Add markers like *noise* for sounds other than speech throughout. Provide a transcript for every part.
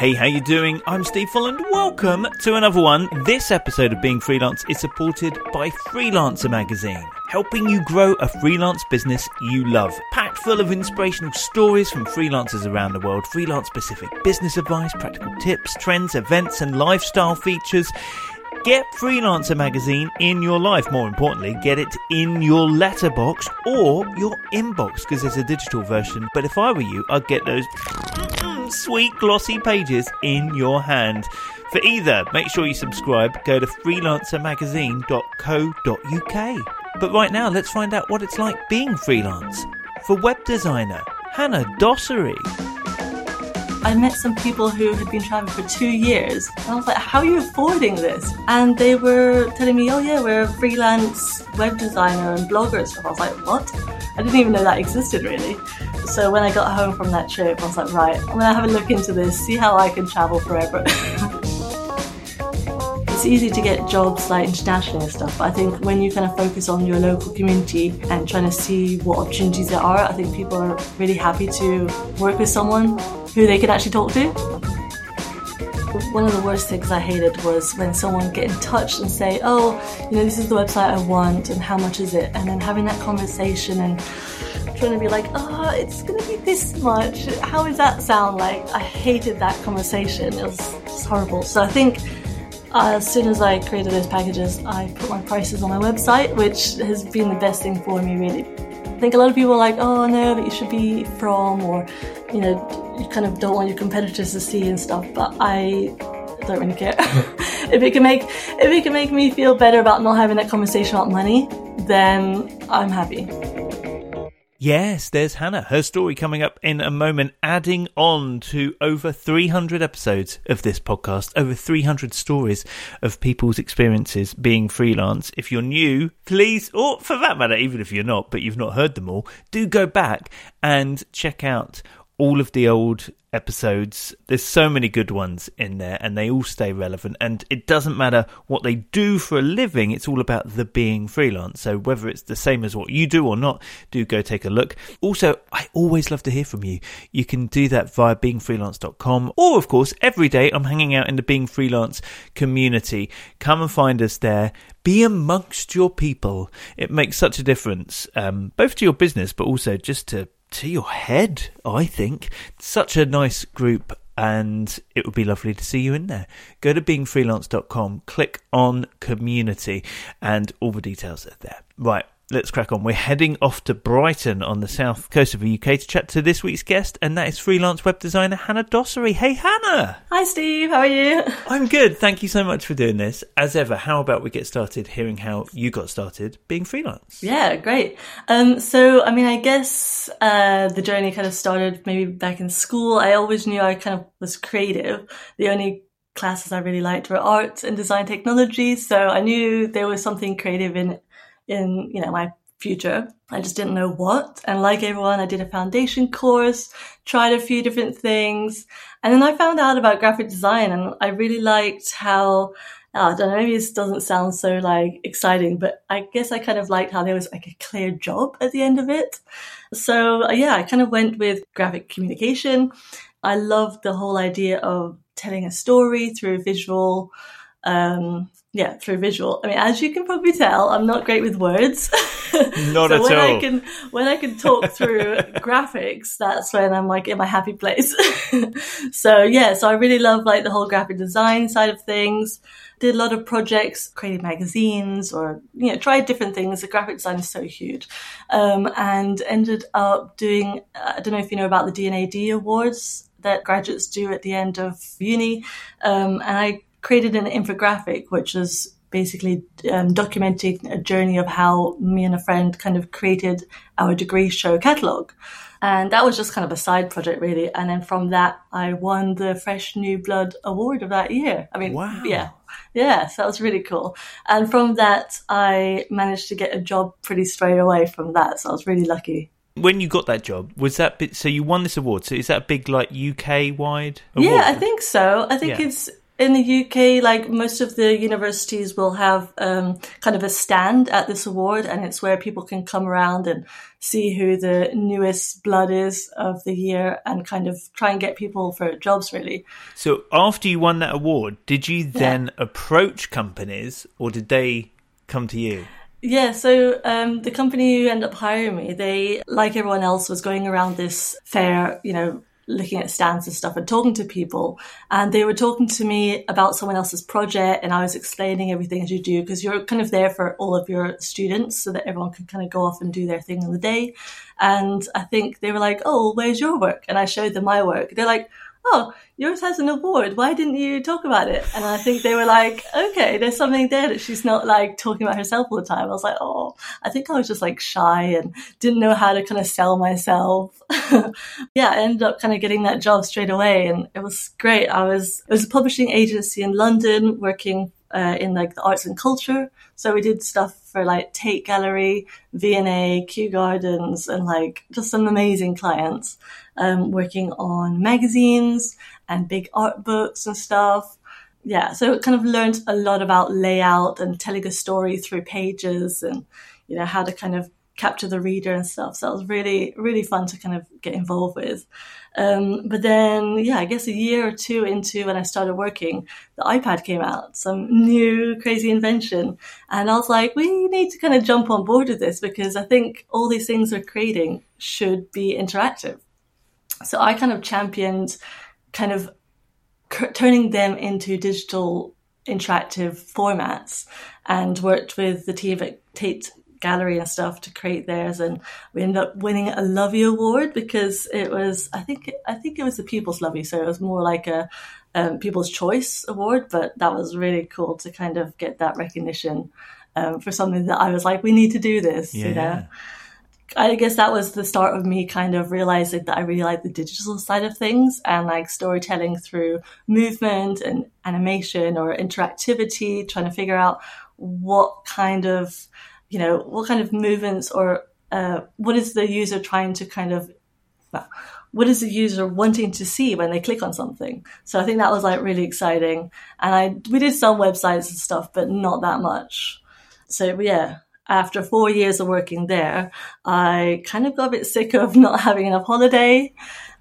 Hey, how you doing? I'm Steve Folland and welcome to another one. This episode of Being Freelance is supported by Freelancer magazine, helping you grow a freelance business you love. Packed full of inspirational stories from freelancers around the world, freelance specific business advice, practical tips, trends, events and lifestyle features. Get Freelancer magazine in your life. More importantly, get it in your letterbox or your inbox because there's a digital version. But if I were you, I'd get those sweet glossy pages in your hand. For either, make sure you subscribe. Go to freelancermagazine.co.uk. But right now, let's find out what it's like being freelance. For web designer Hannah Dossary. I met some people who had been traveling for two years. And I was like, how are you affording this? And they were telling me, oh yeah, we're a freelance web designer and blogger and. I was like, what? I didn't even know that existed really. So when I got home from that trip, I was like, right, I'm gonna have a look into this, see how I can travel forever. *laughs* it's easy to get jobs like internationally and stuff, but I think when you kind of focus on your local community and trying to see what opportunities there are, I think people are really happy to work with someone who they can actually talk to. One of the worst things I hated was when someone get in touch and say, "Oh, you know, this is the website I want, and how much is it?" And then having that conversation and trying to be like, "Oh, it's gonna be this much. How does that sound like?" I hated that conversation. It was, it was horrible. So I think uh, as soon as I created those packages, I put my prices on my website, which has been the best thing for me, really. I think a lot of people are like, oh no, but you should be from, or you know, you kind of don't want your competitors to see and stuff. But I don't really care. *laughs* if it can make if it can make me feel better about not having that conversation about money, then I'm happy. Yes, there's Hannah. Her story coming up in a moment, adding on to over 300 episodes of this podcast, over 300 stories of people's experiences being freelance. If you're new, please, or for that matter, even if you're not, but you've not heard them all, do go back and check out all of the old episodes. There's so many good ones in there, and they all stay relevant. And it doesn't matter what they do for a living, it's all about the being freelance. So, whether it's the same as what you do or not, do go take a look. Also, I always love to hear from you. You can do that via beingfreelance.com, or of course, every day I'm hanging out in the Being Freelance community. Come and find us there be amongst your people. It makes such a difference, um, both to your business, but also just to to your head, I think. Such a nice group, and it would be lovely to see you in there. Go to beingfreelance.com, click on community, and all the details are there. Right, let's crack on. We're heading off to Brighton on the south coast of the UK to chat to this week's guest, and that is freelance web designer Hannah Dossary. Hey, Hannah! Hi, Steve. How are you? *laughs* I'm good. Thank you so much for doing this. As ever, how about we get started hearing how you got started being freelance? Yeah, great. Um, so, I mean, I guess uh, the journey kind of started maybe back in school. I always knew I kind of was creative. The only classes I really liked were art and design technology, so I knew there was something creative in in, you know, my future. I just didn't know what. And like everyone, I did a foundation course, tried a few different things. And then I found out about graphic design and I really liked how, oh, I don't know, maybe this doesn't sound so like exciting, but I guess I kind of liked how there was like a clear job at the end of it. So uh, yeah, I kind of went with graphic communication. I loved the whole idea of telling a story through a visual, um, yeah, through visual. I mean, as you can probably tell, I'm not great with words. *laughs* Not so at when all. I can when I can talk through *laughs* graphics, that's when I'm like in my happy place. *laughs* so yeah, so I really love like the whole graphic design side of things. Did a lot of projects, created magazines, or you know, tried different things. The graphic design is so huge, um, and ended up doing. I don't know if you know about the D&AD awards that graduates do at the end of uni, um, and I created an infographic, which is basically um, documenting a journey of how me and a friend kind of created our degree show catalog. And that was just kind of a side project, really. And then from that, I won the Fresh New Blood Award of that year. I mean, Wow. yeah, yeah, so that was really cool. And from that, I managed to get a job pretty straight away from that. So I was really lucky. When you got that job, was that bit, so you won this award? So is that a big like UK wide? Award? Yeah, I think so. I think Yeah. it's in the UK, like most of the universities will have um, kind of a stand at this award, and it's where people can come around and see who the newest blood is of the year and kind of try and get people for jobs, really. So, after you won that award, did you then yeah. approach companies or did they come to you? Yeah, so um, the company who ended up hiring me, they, like everyone else, was going around this fair, you know, looking at stands and stuff and talking to people. And they were talking to me about someone else's project, and I was explaining everything as you do because you're kind of there for all of your students so that everyone can kind of go off and do their thing in the day. And I think they were like, Oh, where's your work? And I showed them my work. They're like, oh, yours has an award. Why didn't you talk about it? And I think they were like, okay, there's something there that she's not like talking about herself all the time. I was like, oh, I think I was just like shy and didn't know how to kind of sell myself. *laughs* yeah, I ended up kind of getting that job straight away and it was great. I was, it was a publishing agency in London working uh, in like the arts and culture. So we did stuff for like Tate Gallery, V&A, Kew Gardens, and like just some amazing clients um, working on magazines and big art books and stuff. Yeah, so it kind of learned a lot about layout and telling a story through pages and, you know, how to kind of capture the reader and stuff. So it was really, really fun to kind of get involved with. Um, but then, yeah, I guess a year or two into when I started working, the iPad came out, some new crazy invention. And I was like, we need to kind of jump on board with this because I think all these things we're creating should be interactive. So I kind of championed kind of turning them into digital interactive formats and worked with the team at Tate Gallery and stuff to create theirs and we ended up winning a Lovie Award because it was I think I think it was the People's Lovie so it was more like a um, People's Choice Award but that was really cool to kind of get that recognition um, for something that I was like we need to do this yeah. you know I guess that was the start of me kind of realizing that I really like the digital side of things and like storytelling through movement and animation or interactivity, trying to figure out what kind of, you know, what kind of movements or uh, what is the user trying to kind of, what is the user wanting to see when they click on something? So I think that was like really exciting. And I, we did some websites and stuff, but not that much. So yeah, after four years of working there, I kind of got a bit sick of not *laughs* having enough holiday.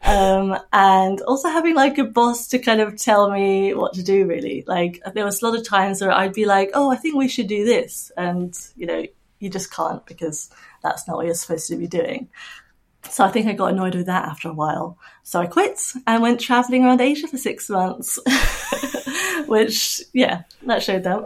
Um, and also having like a boss to kind of tell me what to do really. Like there was a lot of times where I'd be like, Oh, I think we should do this. And, you know, you just can't because that's not what you're supposed to be doing. So I think I got annoyed with that after a while. So I quit and went traveling around Asia for six months, *laughs* which, yeah, that showed them.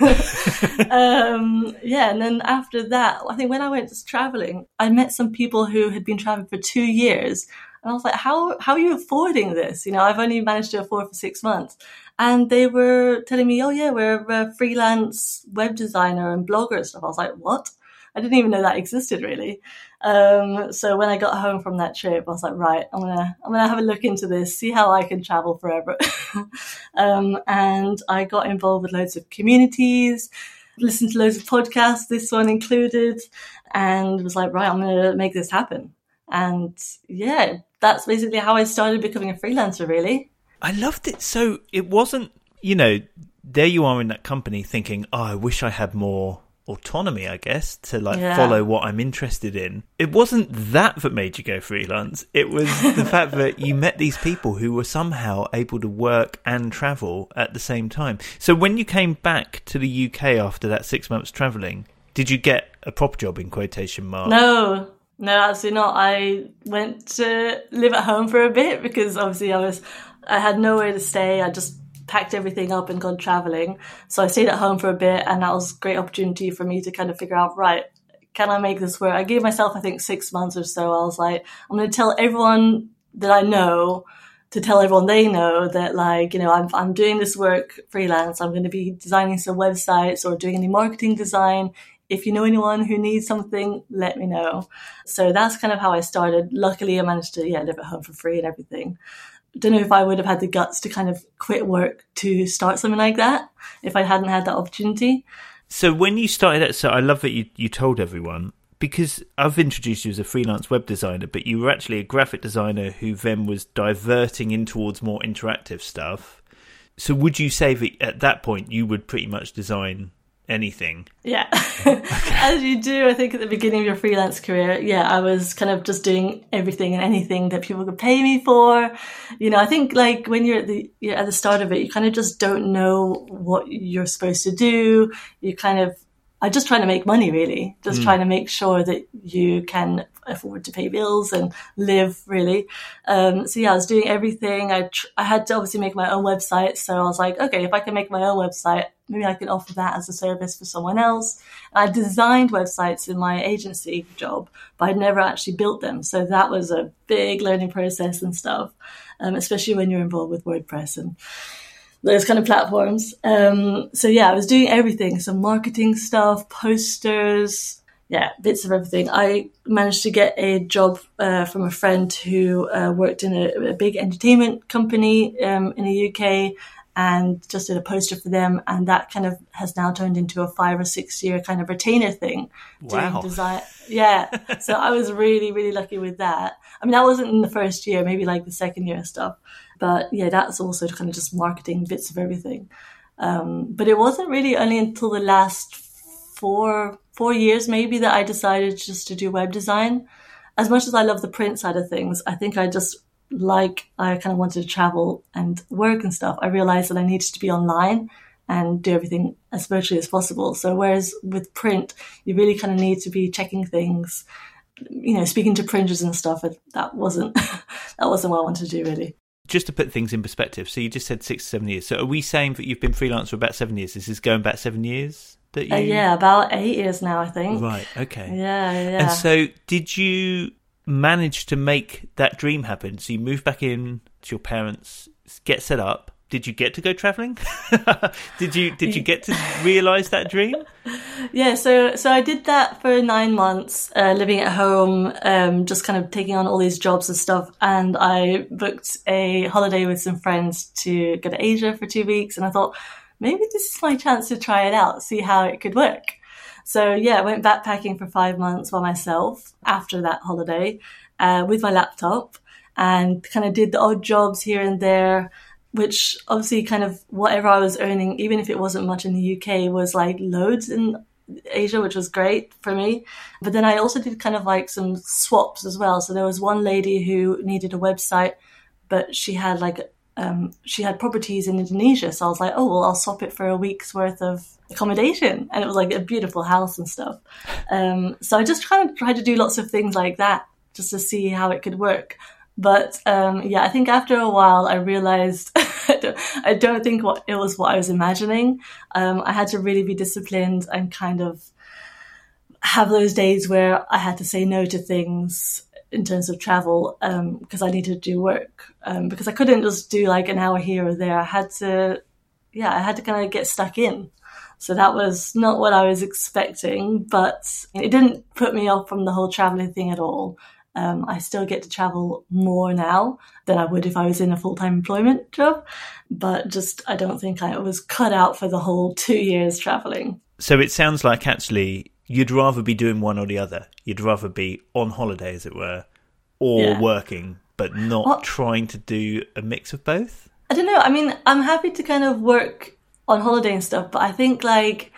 *laughs* um, yeah, and then after that, I think when I went traveling, I met some people who had been traveling for two years. And I was like, how, how are you affording this? You know, I've only managed to afford for six months. And they were telling me, oh yeah, we're a freelance web designer and blogger and stuff. I was like, what? I didn't even know that existed really. Um, so when I got home from that trip, I was like, right, I'm gonna I'm gonna have a look into this, see how I can travel forever. *laughs* um, and I got involved with loads of communities, listened to loads of podcasts, this one included, and was like, right, I'm gonna make this happen. And yeah, that's basically how I started becoming a freelancer. Really, I loved it. So it wasn't, you know, there you are in that company thinking, oh, I wish I had more autonomy, I guess, to like yeah. follow what I'm interested in. It wasn't that that made you go freelance. It was the *laughs* fact that you met these people who were somehow able to work and travel at the same time. So when you came back to the UK after that six months traveling, did you get a proper job in quotation marks? No. No, absolutely not. I went to live at home for a bit because obviously I was I had nowhere to stay. I just packed everything up and gone traveling. So I stayed at home for a bit, and that was a great opportunity for me to kind of figure out, right, can I make this work? I gave myself, I think, six months or so. I was like, I'm going to tell everyone that I know to tell everyone they know that like you know I'm I'm doing this work freelance. I'm going to be designing some websites or doing any marketing design. If you know anyone who needs something, let me know. So that's kind of how I started. Luckily, I managed to yeah live at home for free and everything don't know if I would have had the guts to kind of quit work to start something like that if I hadn't had that opportunity. So when you started it, so I love that you, you told everyone because I've introduced you as a freelance web designer, but you were actually a graphic designer who then was diverting in towards more interactive stuff. So would you say that at that point you would pretty much design anything? Yeah. *laughs* As you do, I think at the beginning of your freelance career, yeah, I was kind of just doing everything and anything that people could pay me for. You know, I think like when you're at the you're at the start of it, you kind of just don't know what you're supposed to do. You kind of I'm just trying to make money, really. Just mm. trying to make sure that you can afford to pay bills and live, really. Um, so yeah, I was doing everything. I tr- I had to obviously make my own website, so I was like, okay, if I can make my own website, maybe I can offer that as a service for someone else. I designed websites in my agency job, but I'd never actually built them, so that was a big learning process and stuff, um, especially when you're involved with WordPress and those kind of platforms. Um, so yeah, I was doing everything. Some marketing stuff, posters, yeah, bits of everything. I managed to get a job uh, from a friend who uh, worked in a, a, big entertainment company um, in the UK and just did a poster for them. And that kind of has now turned into a five or six year kind of retainer thing. Wow. Design. Yeah. *laughs* so I was really, really lucky with that. I mean, that wasn't in the first year, maybe like the second year and stuff. But yeah, that's also kind of just marketing bits of everything. Um, but it wasn't really only until the last four four years maybe that I decided just to do web design. As much as I love the print side of things, I think I just like I kind of wanted to travel and work and stuff. I realized that I needed to be online and do everything as virtually as possible. So whereas with print, you really kind of need to be checking things, you know, speaking to printers and stuff. That wasn't *laughs* that wasn't what I wanted to do really just to put things in perspective, so you just said six to seven years. So are we saying that you've been freelance for about seven years? This is going back seven years that you? Uh, yeah, about eight years now, I think. Right. Okay. Yeah, yeah. And so, did you manage to make that dream happen? So you moved back in to your parents, get set up, did you get to go traveling? *laughs* did you did you get to realize that dream? *laughs* Yeah, so so I did that for nine months, uh, living at home, um, just kind of taking on all these jobs and stuff. And I booked a holiday with some friends to go to Asia for two weeks, and I thought maybe this is my chance to try it out, see how it could work. So yeah, I went backpacking for five months by myself after that holiday uh, with my laptop, and kind of did the odd jobs here and there which obviously kind of whatever I was earning, even if it wasn't much in the UK, was like loads in Asia, which was great for me. But then I also did kind of like some swaps as well. So there was one lady who needed a website, but she had like um, she had properties in Indonesia. So I was like, oh well, I'll swap it for a week's worth of accommodation, and it was like a beautiful house and stuff. Um, so I just kind of tried to do lots of things like that just to see how it could work. But um, yeah, I think after a while, I realized *laughs* I don't think what it was what I was imagining. Um, I had to really be disciplined and kind of have those days where I had to say no to things in terms of travel because um, I needed to do work um, because I couldn't just do like an hour here or there. I had to, yeah, I had to kind of get stuck in. So that was not what I was expecting, but it didn't put me off from the whole traveling thing at all. Um, I still get to travel more now than I would if I was in a full time employment job, but just I don't think I was cut out for the whole two years traveling. So it sounds like actually you'd rather be doing one or the other. You'd rather be on holiday, as it were, or yeah. working, but not well, trying to do a mix of both. I don't know. I mean, I'm happy to kind of work on holiday and stuff, but I think like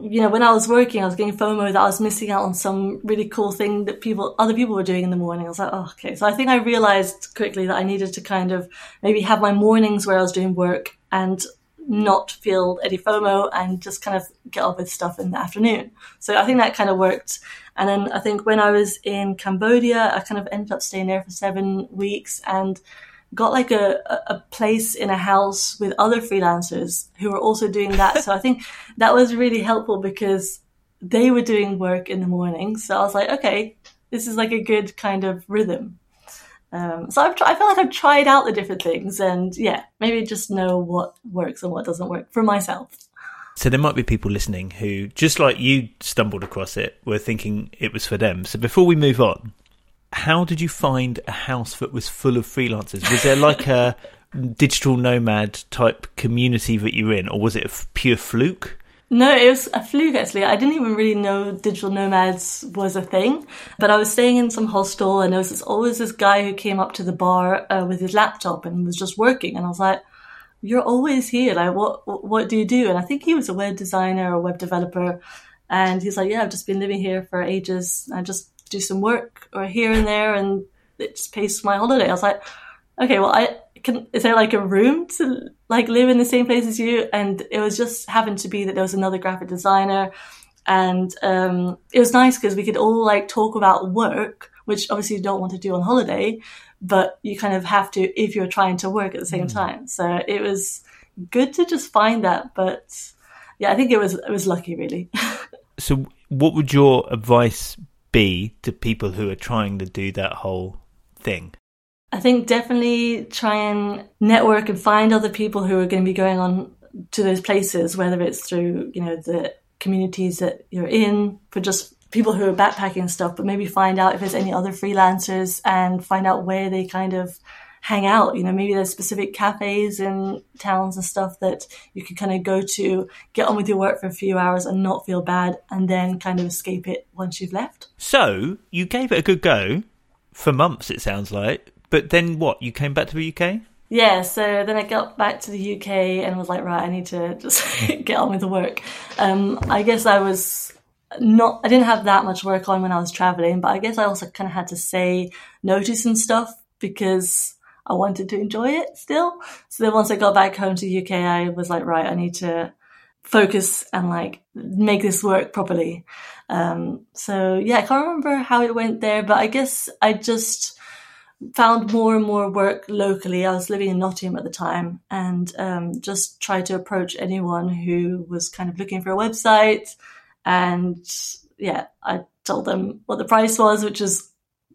you know, when I was working, I was getting FOMO that I was missing out on some really cool thing that people, other people were doing in the morning. I was like, oh, okay. So I think I realized quickly that I needed to kind of maybe have my mornings where I was doing work and not feel any FOMO and just kind of get on with stuff in the afternoon. So I think that kind of worked. And then I think when I was in Cambodia, I kind of ended up staying there for seven weeks and got like a, a place in a house with other freelancers who were also doing that. so I think that was really helpful because they were doing work in the morning. So I was like, okay, this is like a good kind of rhythm. Um, so I've, I feel like I've tried out the different things and yeah, maybe just know what works and what doesn't work for myself. So there might be people listening who, just like you stumbled across it, were thinking it was for them. So before we move on, how did you find a house that was full of freelancers? Was there like a *laughs* digital nomad type community that you're in, or was it a pure fluke? No, it was a fluke actually. I didn't even really know digital nomads was a thing, but I was staying in some hostel and there was this, always this guy who came up to the bar uh, with his laptop and was just working. And I was like, you're always here. Like, what, what do you do? And I think he was a web designer or web developer. And he's like, yeah, I've just been living here for ages. I just do some work or here and there and it just pays for my holiday. I was like, okay, well, I can, is there like a room to like live in the same place as you? And it was just happened to be that there was another graphic designer and, um, it was nice because we could all like talk about work, which obviously you don't want to do on holiday, but you kind of have to if you're trying to work at the same mm. time. So it was good to just find that. But yeah, I think it was, it was lucky really. *laughs* so what would your advice be to people who are trying to do that whole thing? I think definitely try and network and find other people who are going to be going on to those places, whether it's through, you know, the communities that you're in for just people who are backpacking and stuff, but maybe find out if there's any other freelancers and find out where they kind of hang out. You know, maybe there's specific cafes in towns and stuff that you can kind of go to, get on with your work for a few hours and not feel bad, and then kind of escape it once you've left. So you gave it a good go for months, it sounds like. But then what? You came back to the UK? Yeah, so then I got back to the UK and was like, right, I need to *laughs* just get on with the work. Um, I guess I was not, I didn't have that much work on when I was traveling, but I guess I also kind of had to say no to some stuff because I wanted to enjoy it still. So then once I got back home to the UK, I was like, right, I need to focus and like make this work properly. Um, so yeah, I can't remember how it went there, but I guess I just found more and more work locally. I was living in Nottingham at the time and um, just tried to approach anyone who was kind of looking for a website. And yeah, I told them what the price was, which was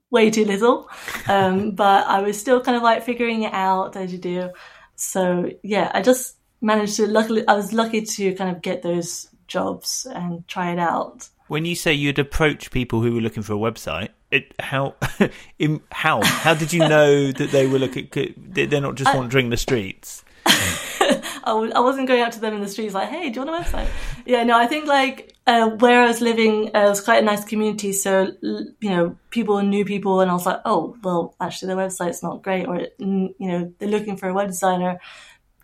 way too little. *laughs* Um, but I was still kind of like figuring it out as you do. So yeah, I just managed to luckily, I was lucky to kind of get those jobs and try it out. When you say you'd approach people who were looking for a website, it, how, *laughs* in, how, how did you know that they were looking? They're not just I, wandering the streets. *laughs* I w- I wasn't going out to them in the streets like, hey, do you want a website? yeah, no, I think like uh, where I was living uh, was quite a nice community. So, you know, people knew people, and I was like, oh, well, actually, their website's not great, or, you know, they're looking for a web designer.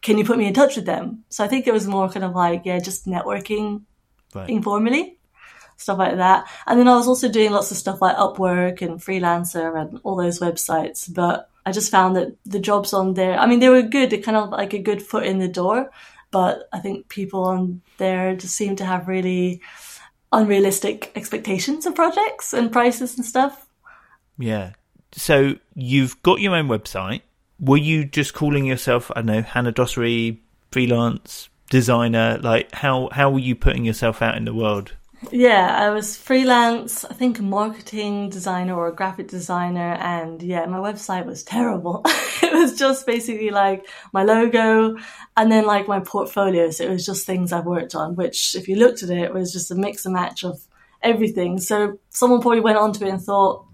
Can you put me in touch with them? So I think it was more kind of like, yeah, just networking right. informally, stuff like that. And then I was also doing lots of stuff like Upwork and Freelancer and all those websites. But I just found that the jobs on there, I mean, they were good. Kind of like a good foot in the door. But I think people on there just seem to have really unrealistic expectations of projects and prices and stuff. Yeah. So you've got your own website. Were you just calling yourself, I don't know, Hannah Dossary, freelance designer? Like, how, how were you putting yourself out in the world? Yeah, I was freelance, I think a marketing designer or a graphic designer. And yeah, my website was terrible. *laughs* it was just basically like my logo and then like my portfolio. So it was just things I've worked on, which if you looked at it, it was just a mix and match of everything. So someone probably went onto it and thought,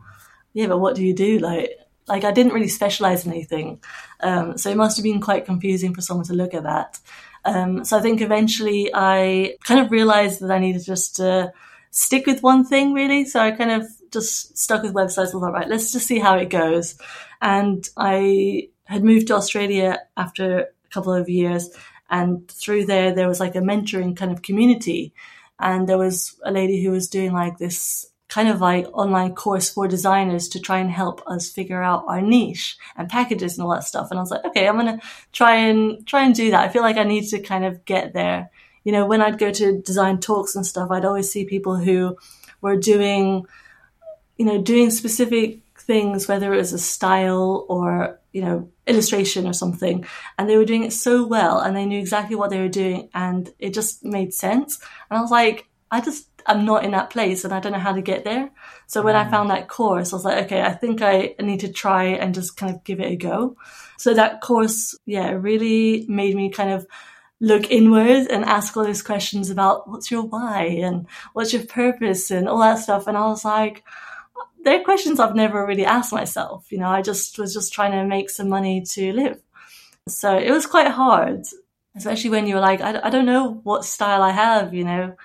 yeah, but what do you do? Like, like I didn't really specialize in anything. Um, so it must have been quite confusing for someone to look at that. Um, so I think eventually I kind of realized that I needed just to stick with one thing really. So I kind of just stuck with websites. I thought, right, let's just see how it goes. And I had moved to Australia after a couple of years. And through there, there was like a mentoring kind of community. And there was a lady who was doing like this kind of like online course for designers to try and help us figure out our niche and packages and all that stuff. And I was like, okay, I'm to try and try and do that. I feel like I need to kind of get there. You know, when I'd go to design talks and stuff, I'd always see people who were doing, you know, doing specific things, whether it was a style or, you know, illustration or something. And they were doing it so well and they knew exactly what they were doing and it just made sense. And I was like, I just I'm not in that place and I don't know how to get there. So when. I found that course, I was like, okay, I think I need to try and just kind of give it a go. So that course, yeah, really made me kind of look inward and ask all those questions about what's your why and what's your purpose and all that stuff. And I was like, they're questions I've never really asked myself. You know, I just was just trying to make some money to live. So it was quite hard, especially when you're like, I, I don't know what style I have, you know,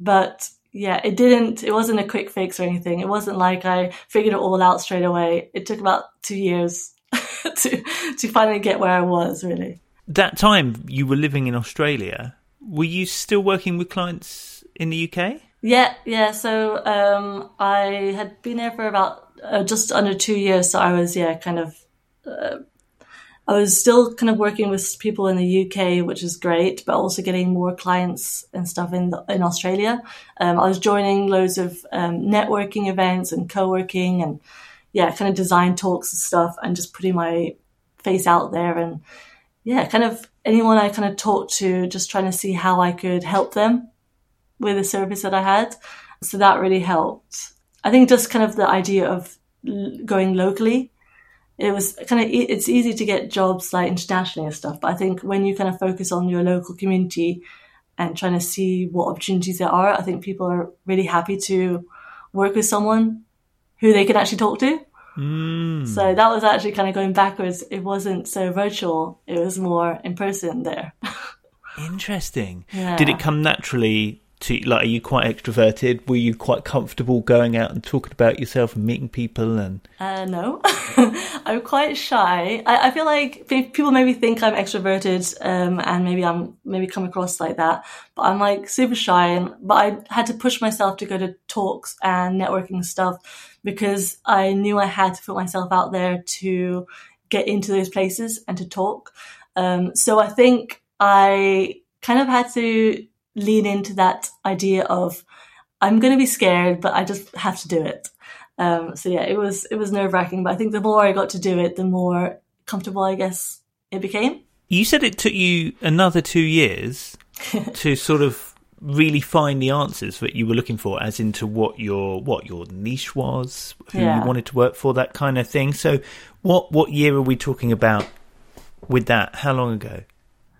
but yeah, it didn't, it wasn't a quick fix or anything. It wasn't like I figured it all out straight away. It took about two years *laughs* to, to finally get where I was really. that time you were living in Australia, were you still working with clients in the UK? Yeah, yeah. So um, I had been there for about uh, just under two years. So I was, yeah, kind of. I was still kind of working with people in the UK, which is great, but also getting more clients and stuff in the, in Australia. Um, I was joining loads of um, networking events and co-working and yeah, kind of design talks and stuff, and just putting my face out there and yeah, kind of anyone I kind of talked to, just trying to see how I could help them with the service that I had. So that really helped. I think just kind of the idea of going locally. It was kind of, it's easy to get jobs like internationally and stuff, but I think when you kind of focus on your local community and trying to see what opportunities there are, I think people are really happy to work with someone who they can actually talk to. Mm. So that was actually kind of going backwards. It wasn't so virtual. It was more in person there. *laughs* Interesting. Yeah. Did it come naturally to like? Are you quite extroverted? Were you quite comfortable going out and talking about yourself and meeting people? And Uh, no, *laughs* I'm quite shy. I, I feel like people maybe think I'm extroverted, um, and maybe I'm maybe come across like that. But I'm like super shy, and but I had to push myself to go to talks and networking stuff because I knew I had to put myself out there to get into those places and to talk. Um, so I think I kind of had to lean into that idea of I'm going to be scared, but I just have to do it. Um, so yeah, it was it was nerve wracking, but I think the more I got to do it, the more comfortable I guess it became. you said it took you another two years *laughs* to sort of really find the answers that you were looking for, as into what your what your niche was, who Yeah. you wanted to work for, that kind of thing. So, what what year are we talking about with that? How long ago?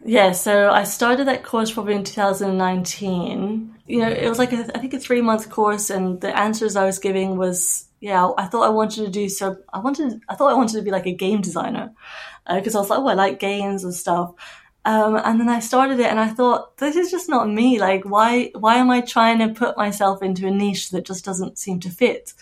Yeah, so I started that course probably in 2019. You know, it was like a, I think a three month course, and the answers I was giving was yeah. I thought I wanted to do so. I wanted I thought I wanted to be like a game designer because I was like, oh, I like games and stuff. Um, and then I started it, and I thought this is just not me. Like, why why am I trying to put myself into a niche that just doesn't seem to fit?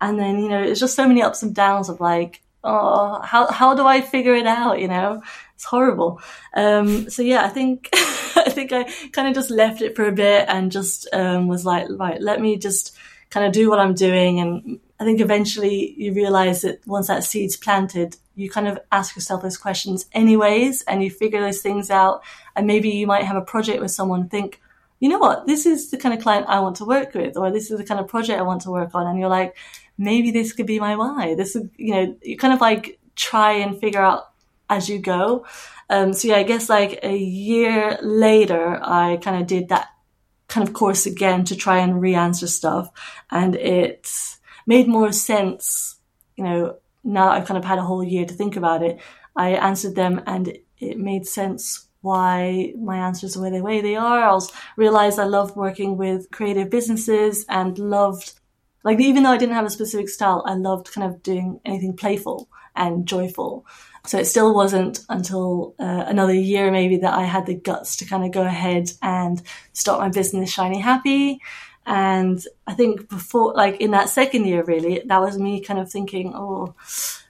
And then you know, it's just so many ups and downs of like, oh, how how do I figure it out? You know, it's horrible. Um, so yeah, I think *laughs* I think I kind of just left it for a bit and just um, was like, right, let me just kind of do what I'm doing. And I think eventually you realize that once that seed's planted, you kind of ask yourself those questions anyways, and you figure those things out. And maybe you might have a project with someone think, you know what, this is the kind of client I want to work with, or this is the kind of project I want to work on. And you're like, maybe this could be my why. This is, you know, you kind of like try and figure out as you go. Um, so yeah, I guess like a year later, I kind of did that kind of course again to try and re-answer stuff. And it made more sense, you know, now I've kind of had a whole year to think about it. I answered them and it made sense why my answers are the way they are. I was realized I loved working with creative businesses and loved like even though I didn't have a specific style, I loved kind of doing anything playful and joyful. So it still wasn't until uh, another year maybe that I had the guts to kind of go ahead and start my business Shiny Happy. And I think before, like in that second year, really, that was me kind of thinking, oh,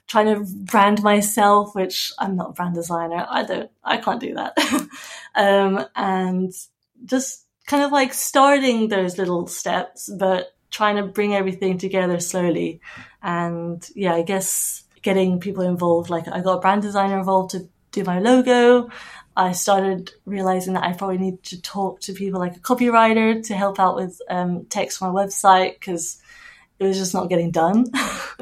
trying to brand myself, which I'm not a brand designer. I don't, I can't do that. *laughs* um, and just kind of like starting those little steps, but trying to bring everything together slowly. And yeah, I guess getting people involved, like I got a brand designer involved to do my logo. I started realizing that I probably need to talk to people like a copywriter to help out with um, text on my website because it was just not getting done.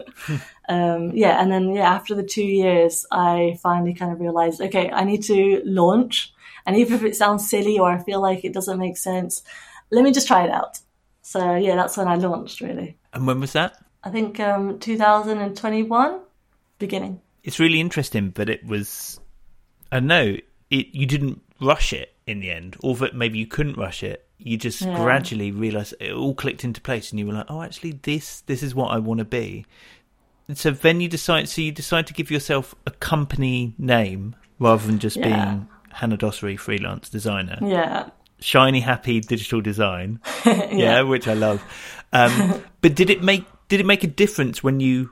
*laughs* um, yeah, and then yeah, after the two years, I finally kind of realized, okay, I need to launch, and even if it sounds silly or I feel like it doesn't make sense, let me just try it out. So yeah, that's when I launched really. And when was that? I think um, 2021 beginning. It's really interesting, but it was. I know it. You didn't rush it in the end, or that maybe you couldn't rush it. You just Yeah. gradually realized it all clicked into place, and you were like, "Oh, actually, this this is what I want to be." And so then you decide. So you decide to give yourself a company name rather than just Yeah. being Hannah Dossary, freelance designer. Yeah. Shiny Happy Digital Design. *laughs* yeah. which I love. Um, *laughs* but did it make did it make a difference when you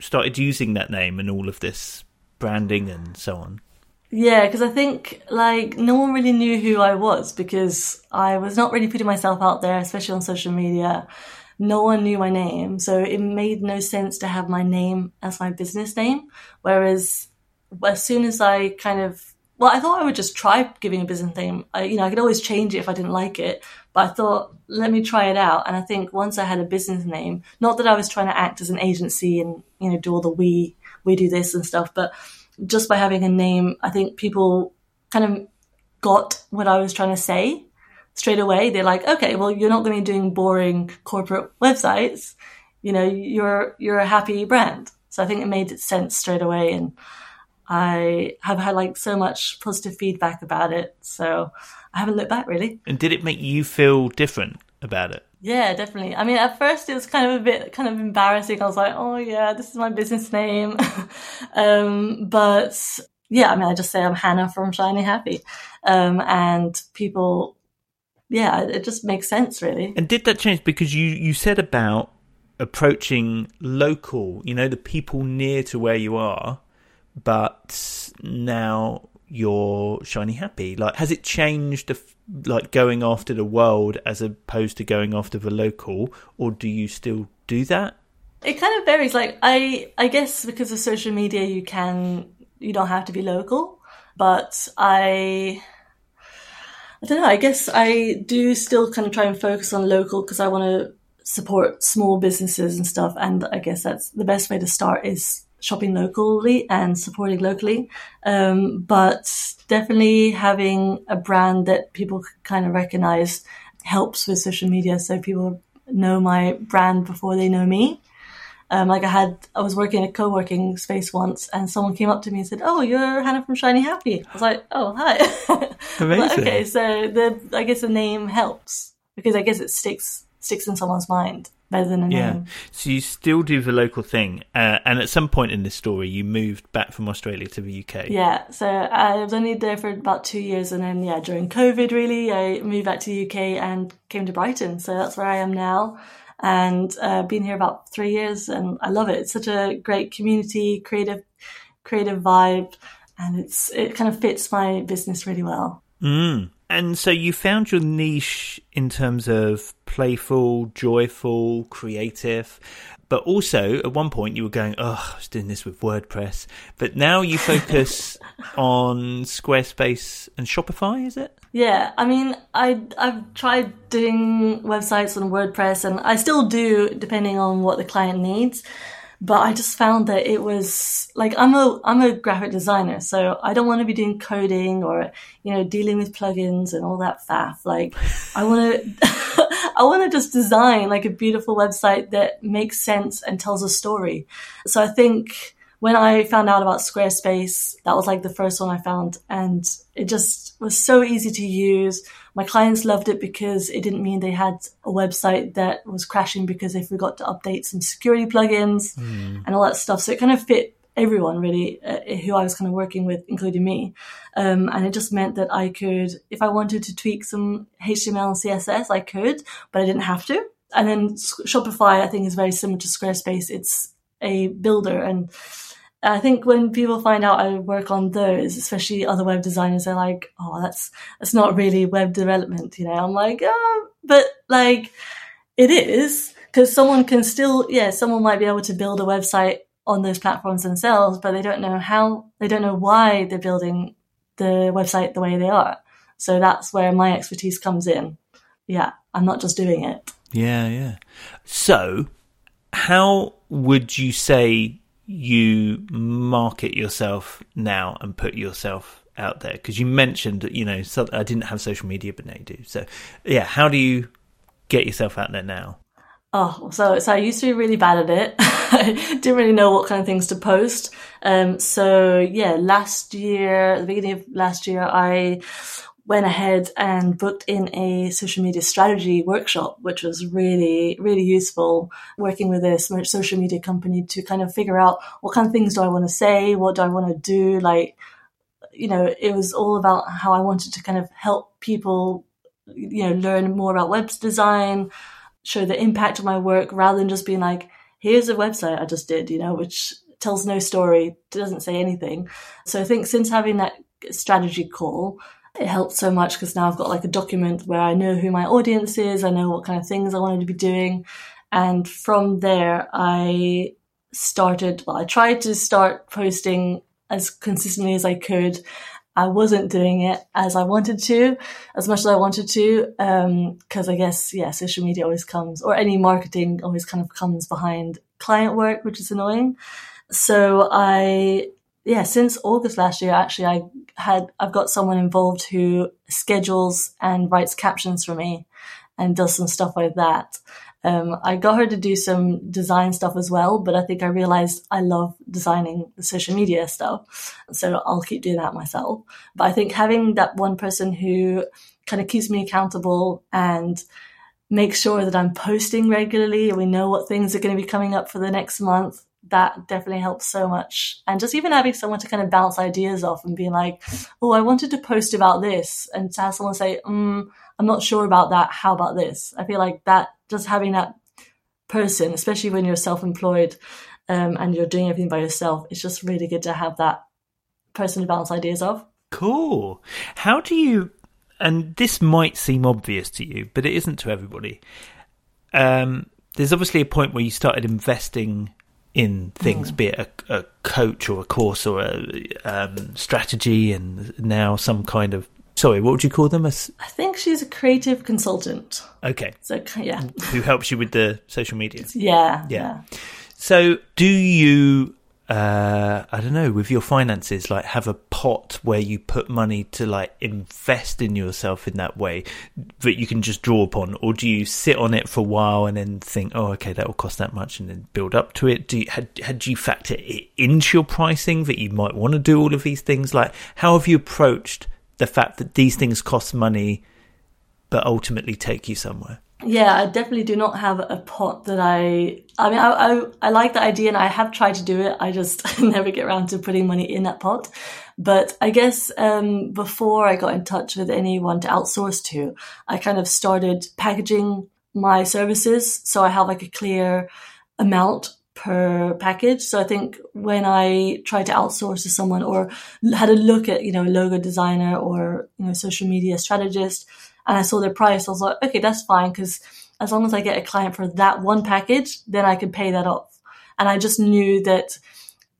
started using that name and all of this branding and so on? Yeah, because I think like no one really knew who I was because I was not really putting myself out there, especially on social media. No one knew my name, so it made no sense to have my name as my business name. Whereas as soon as I kind of well, I thought I would just try giving a business name. I, you know, I could always change it if I didn't like it, but I thought let me try it out. And I think once I had a business name, not that I was trying to act as an agency and you know do all the we we do this and stuff, but just by having a name, I think people kind of got what I was trying to say straight away. They're like, okay, well, you're not going to be doing boring corporate websites. You know, you're, you're a happy brand. So I think it made sense straight away. And I have had like so much positive feedback about it. So I haven't looked back really. And did it make you feel different about it? Yeah, definitely. I mean, at first it was kind of a bit kind of embarrassing. I was like, oh yeah, this is my business name. *laughs* um, but yeah, I mean, I just say I'm Hannah from Shiny Happy. Um, and people, yeah, it just makes sense really. And did that change because you, you said about approaching local, you know, the people near to where you are, but now you're shiny happy? Like, has it changed, like going after the world as opposed to going after the local, or do you still do that? It kind of varies. Like, I, I guess because of social media, you can, you don't have to be local, but I, I don't know. I guess I do still kind of try and focus on local because I want to support small businesses and stuff. And I guess that's the best way to start is shopping locally and supporting locally. Um, but definitely having a brand that people kind of recognize helps with social media. So people know my brand before they know me. Um, like I had, I was working in a co-working space once, and someone came up to me and said, "Oh, you're Hannah from Shiny Happy." I was like, "Oh, hi." *laughs* Amazing. okay, so the I guess the name helps because I guess it sticks sticks in someone's mind better than a yeah. So you still do the local thing, uh, and at some point in this story, you moved back from Australia to the UK. Yeah, so I was only there for about two years, and then yeah, during COVID, really, I moved back to the UK and came to Brighton. So that's where I am now, and uh, been here about three years, and I love it. It's such a great community, creative, creative vibe, and it's it kind of fits my business really well. Mm. And so you found your niche in terms of playful, joyful, creative, but also at one point you were going, oh, I was doing this with WordPress, but now you focus *laughs* on Squarespace and Shopify, is it? Yeah, I mean, I I've tried doing websites on WordPress, and I still do, depending on what the client needs but I just found that it was like I'm a I'm a graphic designer, so I don't want to be doing coding or you know dealing with plugins and all that faff. Like I want to *laughs* I want to just design like a beautiful website that makes sense and tells a story. So I think when I found out about Squarespace, that was like the first one I found, and it just was so easy to use my clients loved it because it didn't mean they had a website that was crashing because they forgot to update some security plugins mm. and all that stuff. So it kind of fit everyone really uh, who I was kind of working with, including me. Um, and it just meant that I could, if I wanted to tweak some HTML and CSS, I could, but I didn't have to. And then Shopify, I think, is very similar to Squarespace. It's a builder and I think when people find out I work on those, especially other web designers, they're like, "Oh, that's that's not really web development," you know. I'm like, "Oh, but like, it is because someone can still, yeah, someone might be able to build a website on those platforms themselves, but they don't know how, they don't know why they're building the website the way they are. So that's where my expertise comes in. Yeah, I'm not just doing it. Yeah, yeah. So, how would you say you market yourself now and put yourself out there? Because you mentioned, that, you know, so I didn't have social media, but now you do. So, yeah, how do you get yourself out there now? Oh, so so I used to be really bad at it. *laughs* I didn't really know what kind of things to post. Um, so yeah, last year, the beginning of last year, I went ahead and booked in a social media strategy workshop, which was really, really useful working with a social media company to kind of figure out what kind of things do I want to say? What do I want to do? Like, you know, it was all about how I wanted to kind of help people, you know, learn more about web design, show the impact of my work rather than just being like, here's a website I just did, you know, which tells no story, doesn't say anything. So I think since having that strategy call, it helped so much because now I've got like a document where I know who my audience is, I know what kind of things I wanted to be doing. And from there, I started, well, I tried to start posting as consistently as I could. I wasn't doing it as I wanted to, as much as I wanted to, Um because um, I guess, yeah, social media always comes, or any marketing always kind of comes behind client work, which is annoying. So I, yeah, since August last year, actually, I had, I've got someone involved who schedules and writes captions for me and does some stuff like that. Um, I got her to do some design stuff as well, but I think I realized I love designing the social media stuff. So I'll keep doing that myself. But I think having that one person who kind of keeps me accountable and makes sure that I'm posting regularly and we know what things are going to be coming up for the next month, that definitely helps so much. And just even having someone to kind of bounce ideas off and being like, oh, I wanted to post about this. And to have someone say, mm, I'm not sure about that. How about this? I feel like that just having that person, especially when you're self-employed um, and you're doing everything by yourself, it's just really good to have that person to bounce ideas off. Cool. How do you? And this might seem obvious to you, but it isn't to everybody. Um, there's obviously a point where you started investing in things, mm. be it a, a, coach or a course or a um, strategy, and now some kind of Sorry, what would you call them? I think she's a creative consultant. Okay. So yeah. Who helps you with the social media? Yeah. Yeah. yeah. So do you uh, I don't know, with your finances, like have a pot where you put money to like invest in yourself in that way that you can just draw upon, or do you sit on it for a while and then think, oh, okay, that will cost that much, and then build up to it? Do you, had had you factor it into your pricing that you might want to do all of these things? Like, how have you approached the fact that these things cost money but ultimately take you somewhere. Yeah, I definitely do not have a pot that I. I mean, I, I, I like the idea and I have tried to do it. I just *laughs* never get around to putting money in that pot. But I guess um, before I got in touch with anyone to outsource to, I kind of started packaging my services so I have like a clear amount per package. So I think when I tried to outsource to someone or had a look at, you know, logo designer or, you know, social media strategist and I saw their price, I was like, okay, that's fine. Cause as long as I get a client for that one package, then I can pay that off. And I just knew that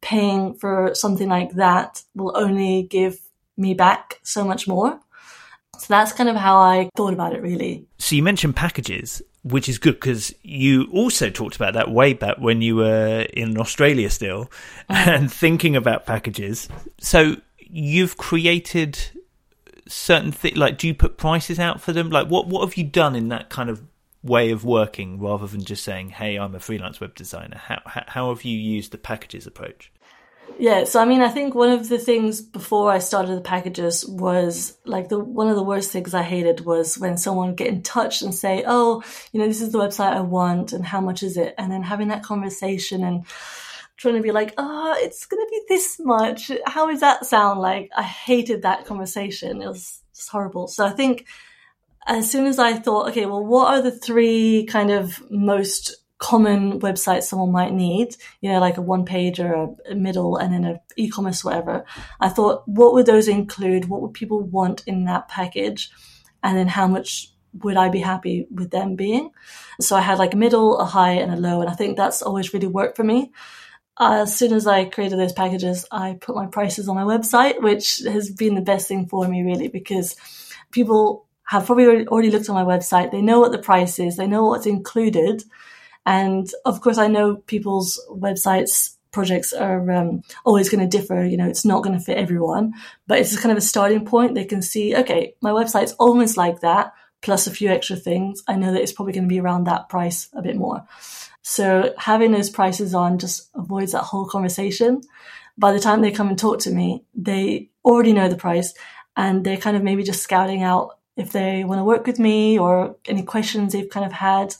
paying for something like that will only give me back so much more. So that's kind of how I thought about it really. So you mentioned packages which is good because you also talked about that way back when you were in Australia still uh-huh. and thinking about packages. So you've created certain things, like do you put prices out for them? Like what, what have you done in that kind of way of working rather than just saying, hey, I'm a freelance web designer? How, how, how have you used the packages approach? Yeah, so I mean, I think one of the things before I started the packages was like the one of the worst things I hated was when someone get in touch and say, "Oh, you know, this is the website I want, and how much is it?" And then having that conversation and trying to be like, "Oh, it's going to be this much. How does that sound like?" I hated that conversation. It was just horrible. So I think as soon as I thought, okay, well, what are the three kind of most common websites someone might need, you know, like a one page or a, middle and then a e-commerce, whatever. I thought, what would those include? What would people want in that package? And then how much would I be happy with them being? So I had like a middle, a high and a low. And I think that's always really worked for me. As soon as I created those packages, I put my prices on my website, which has been the best thing for me really because people have probably already looked on my website. They know what the price is. They know what's included and of course, I know people's websites projects are um, always going to differ. You know, it's not going to fit everyone, but it's kind of a starting point. They can see, okay, my website's almost like that, plus a few extra things. I know that it's probably going to be around that price a bit more. So having those prices on just avoids that whole conversation. By the time they come and talk to me, they already know the price and they're kind of maybe just scouting out if they want to work with me or any questions they've kind of had.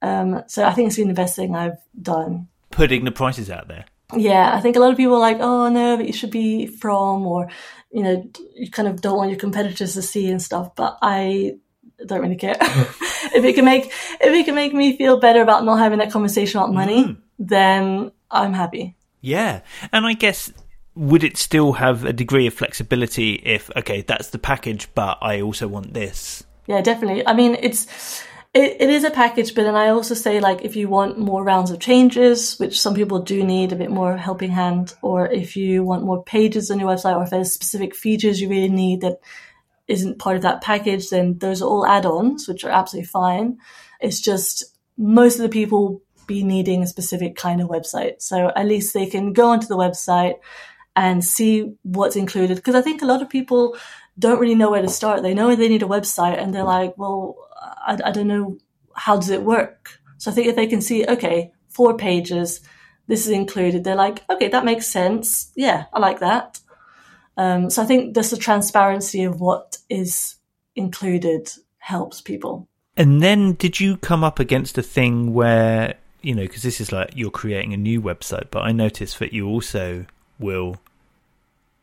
Um, so I think it's been the best thing I've done. Putting the prices out there. Yeah, I think a lot of people are like, oh no, but you should be from, or you know, you kind of don't want your competitors to see and stuff. But I don't really care *laughs* if it can make if it can make me feel better about not having that conversation about money, mm. then I'm happy. Yeah, and I guess would it still have a degree of flexibility if okay that's the package but i also want this yeah definitely i mean it's it, it is a package but then i also say like if you want more rounds of changes which some people do need a bit more helping hand or if you want more pages on your website or if there's specific features you really need that isn't part of that package then those are all add-ons which are absolutely fine it's just most of the people be needing a specific kind of website so at least they can go onto the website and see what's included. Because I think a lot of people don't really know where to start. They know they need a website and they're like, well, I, I don't know. How does it work? So I think if they can see, okay, four pages, this is included, they're like, okay, that makes sense. Yeah, I like that. Um, so I think just the transparency of what is included helps people. And then did you come up against a thing where, you know, because this is like you're creating a new website, but I noticed that you also will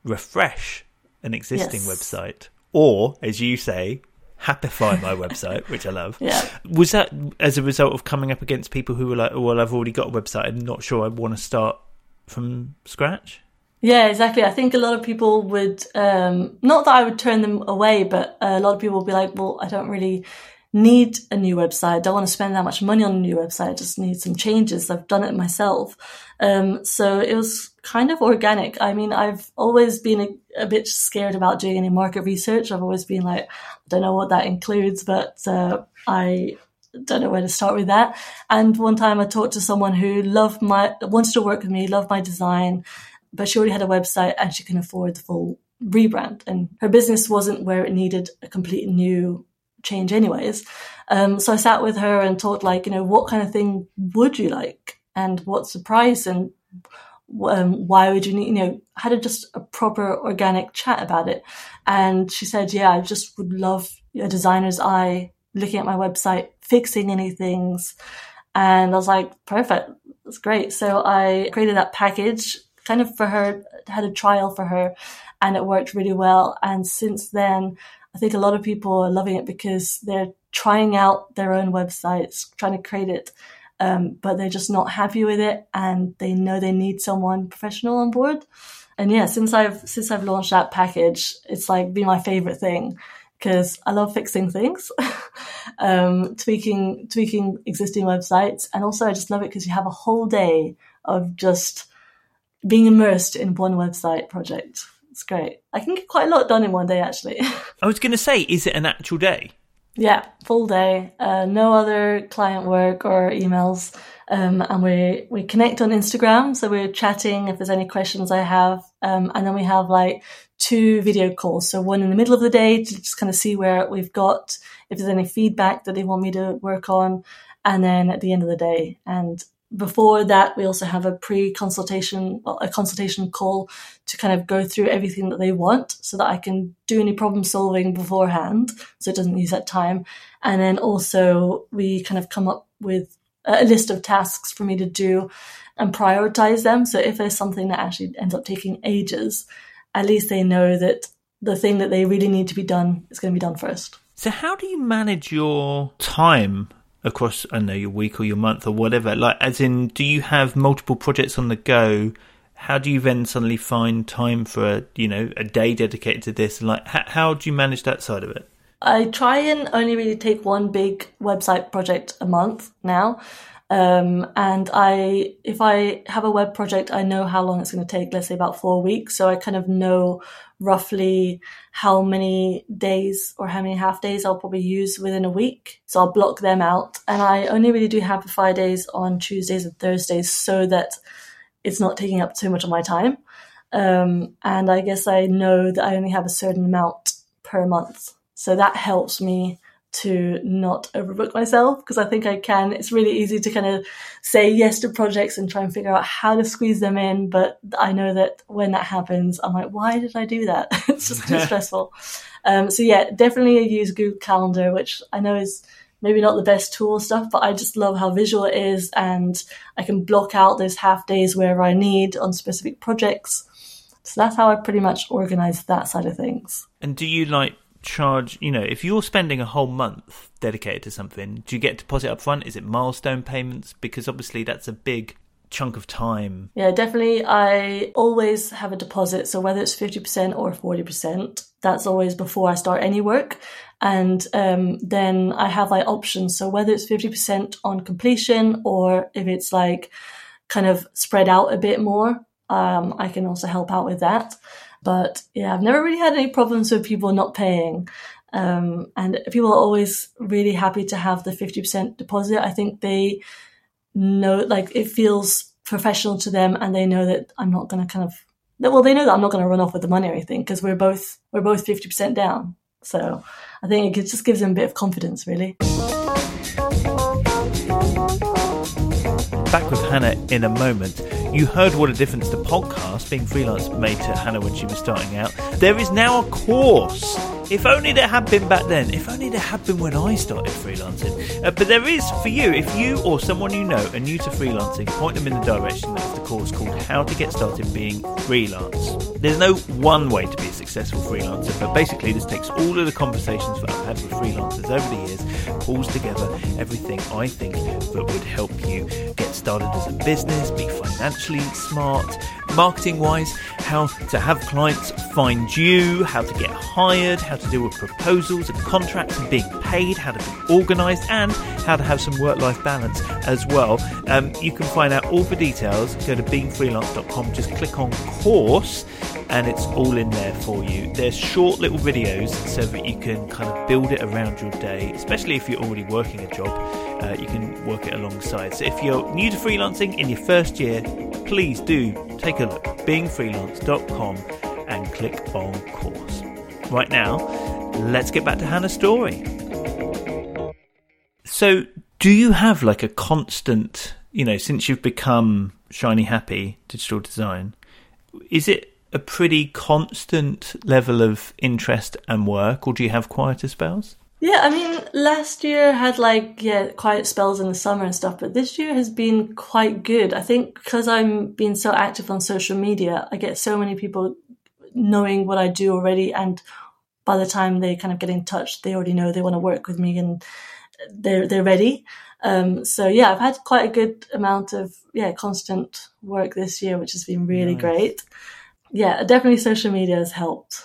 refresh an existing yes. website, or as you say, happify my website, which I love. *laughs* Yeah. Was that as a result of coming up against people who were like, oh, "Well, I've already got a website. I'm not sure I want to start from scratch." Yeah, exactly. I think a lot of people would, um, not that I would turn them away, but a lot of people would be like, well, I don't really need a new website. Don't want to spend that much money on a new website. I just need some changes. I've done it myself. Um, so it was kind of organic. I mean, I've always been a, a, bit scared about doing any market research. I've always been like, I don't know what that includes, but uh, I don't know where to start with that. And one time I talked to someone who loved my, wanted to work with me, loved my design, but she already had a website and she can afford the full rebrand. And her business wasn't where it needed a complete new change anyways. Um, so I sat with her and talked like, you know, what kind of thing would you like and what's the price and um, why would you need, you know, had a, just a proper organic chat about it. And she said, yeah, I just would love a designer's eye looking at my website, fixing any things. And I was like, perfect. That's great. So I created that package kind of for her, had a trial for her and it worked really well. And since then, I think a lot of people are loving it because they're trying out their own websites, trying to create it, um, but they're just not happy with it, and they know they need someone professional on board. And yeah, since I've since I've launched that package, it's like been my favorite thing because I love fixing things, *laughs* um, tweaking tweaking existing websites, and also I just love it because you have a whole day of just being immersed in one website project. It's great. I can get quite a lot done in one day, actually. *laughs* I was going to say, is it an actual day? Yeah, full day. Uh, no other client work or emails. Um, and we, we connect on Instagram. So we're chatting if there's any questions I have. Um, and then we have like two video calls. So one in the middle of the day to just kind of see where we've got, if there's any feedback that they want me to work on. And then at the end of the day. And before that, we also have a pre-consultation, a consultation call to kind of go through everything that they want so that I can do any problem solving beforehand. So it doesn't use that time. And then also we kind of come up with a list of tasks for me to do and prioritize them. So if there's something that actually ends up taking ages, at least they know that the thing that they really need to be done is going to be done first. So how do you manage your time across I know your week or your month or whatever? Like, as in, do you have multiple projects on the go? How do you then suddenly find time for a you know a day dedicated to this? And like, how do you manage that side of it? I try and only really take one big website project a month now. Um, and I, if I have a web project, I know how long it's going to take, let's say about four weeks. So I kind of know roughly how many days or how many half days I'll probably use within a week. So I'll block them out. And I only really do Happify days on Tuesdays and Thursdays so that it's not taking up too much of my time. Um, and I guess I know that I only have a certain amount per month. So that helps me to not overbook myself because I think I can. It's really easy to kind of say yes to projects and try and figure out how to squeeze them in. But I know that when that happens, I'm like, why did I do that? *laughs* it's just too *laughs* stressful. Um, so yeah, definitely use Google Calendar, which I know is maybe not the best tool stuff, but I just love how visual it is and I can block out those half days wherever I need on specific projects. So that's how I pretty much organize that side of things. And do you like charge you know if you're spending a whole month dedicated to something do you get deposit up front is it milestone payments because obviously that's a big chunk of time. Yeah, definitely. I always have a deposit. So whether it's 50% or 40%, that's always before I start any work. And um, then I have like options. So whether it's 50% on completion or if it's like kind of spread out a bit more, um, I can also help out with that. But yeah, I've never really had any problems with people not paying. Um, and people are always really happy to have the 50% deposit. I think they know, like, it feels professional to them and they know that I'm not going to kind of, well, they know that I'm not going to run off with the money or anything because we're both, we're both 50% down. So I think it just gives them a bit of confidence, really. Back with Hannah in a moment. You heard what a difference the podcast, being freelance, made to Hannah when she was starting out. There is now a course if only there had been back then. If only there had been when I started freelancing. Uh, but there is for you, if you or someone you know are new to freelancing, point them in the direction of the course called How to Get Started Being Freelance. There's no one way to be a successful freelancer, but basically this takes all of the conversations that I've had with freelancers over the years, pulls together everything I think that would help you get started as a business, be financially smart, marketing wise, how to have clients find you, how to get hired, how to deal with proposals and contracts and being paid, how to be organised, and how to have some work life balance as well. Um, you can find out all the details. Go to beingfreelance.com, just click on course, and it's all in there for you. There's short little videos so that you can kind of build it around your day, especially if you're already working a job. Uh, you can work it alongside. So if you're new to freelancing in your first year, please do take a look. Beingfreelance.com and click on course. Right now, let's get back to Hannah's story. So, do you have like a constant, you know, since you've become Shiny Happy Digital Design, is it a pretty constant level of interest and work, or do you have quieter spells? Yeah, I mean, last year had like, yeah, quiet spells in the summer and stuff, but this year has been quite good. I think because I'm being so active on social media, I get so many people knowing what I do already. And by the time they kind of get in touch, they already know they want to work with me and they're, they're ready. Um, so yeah, I've had quite a good amount of, yeah, constant work this year, which has been really nice. great. Yeah, definitely social media has helped.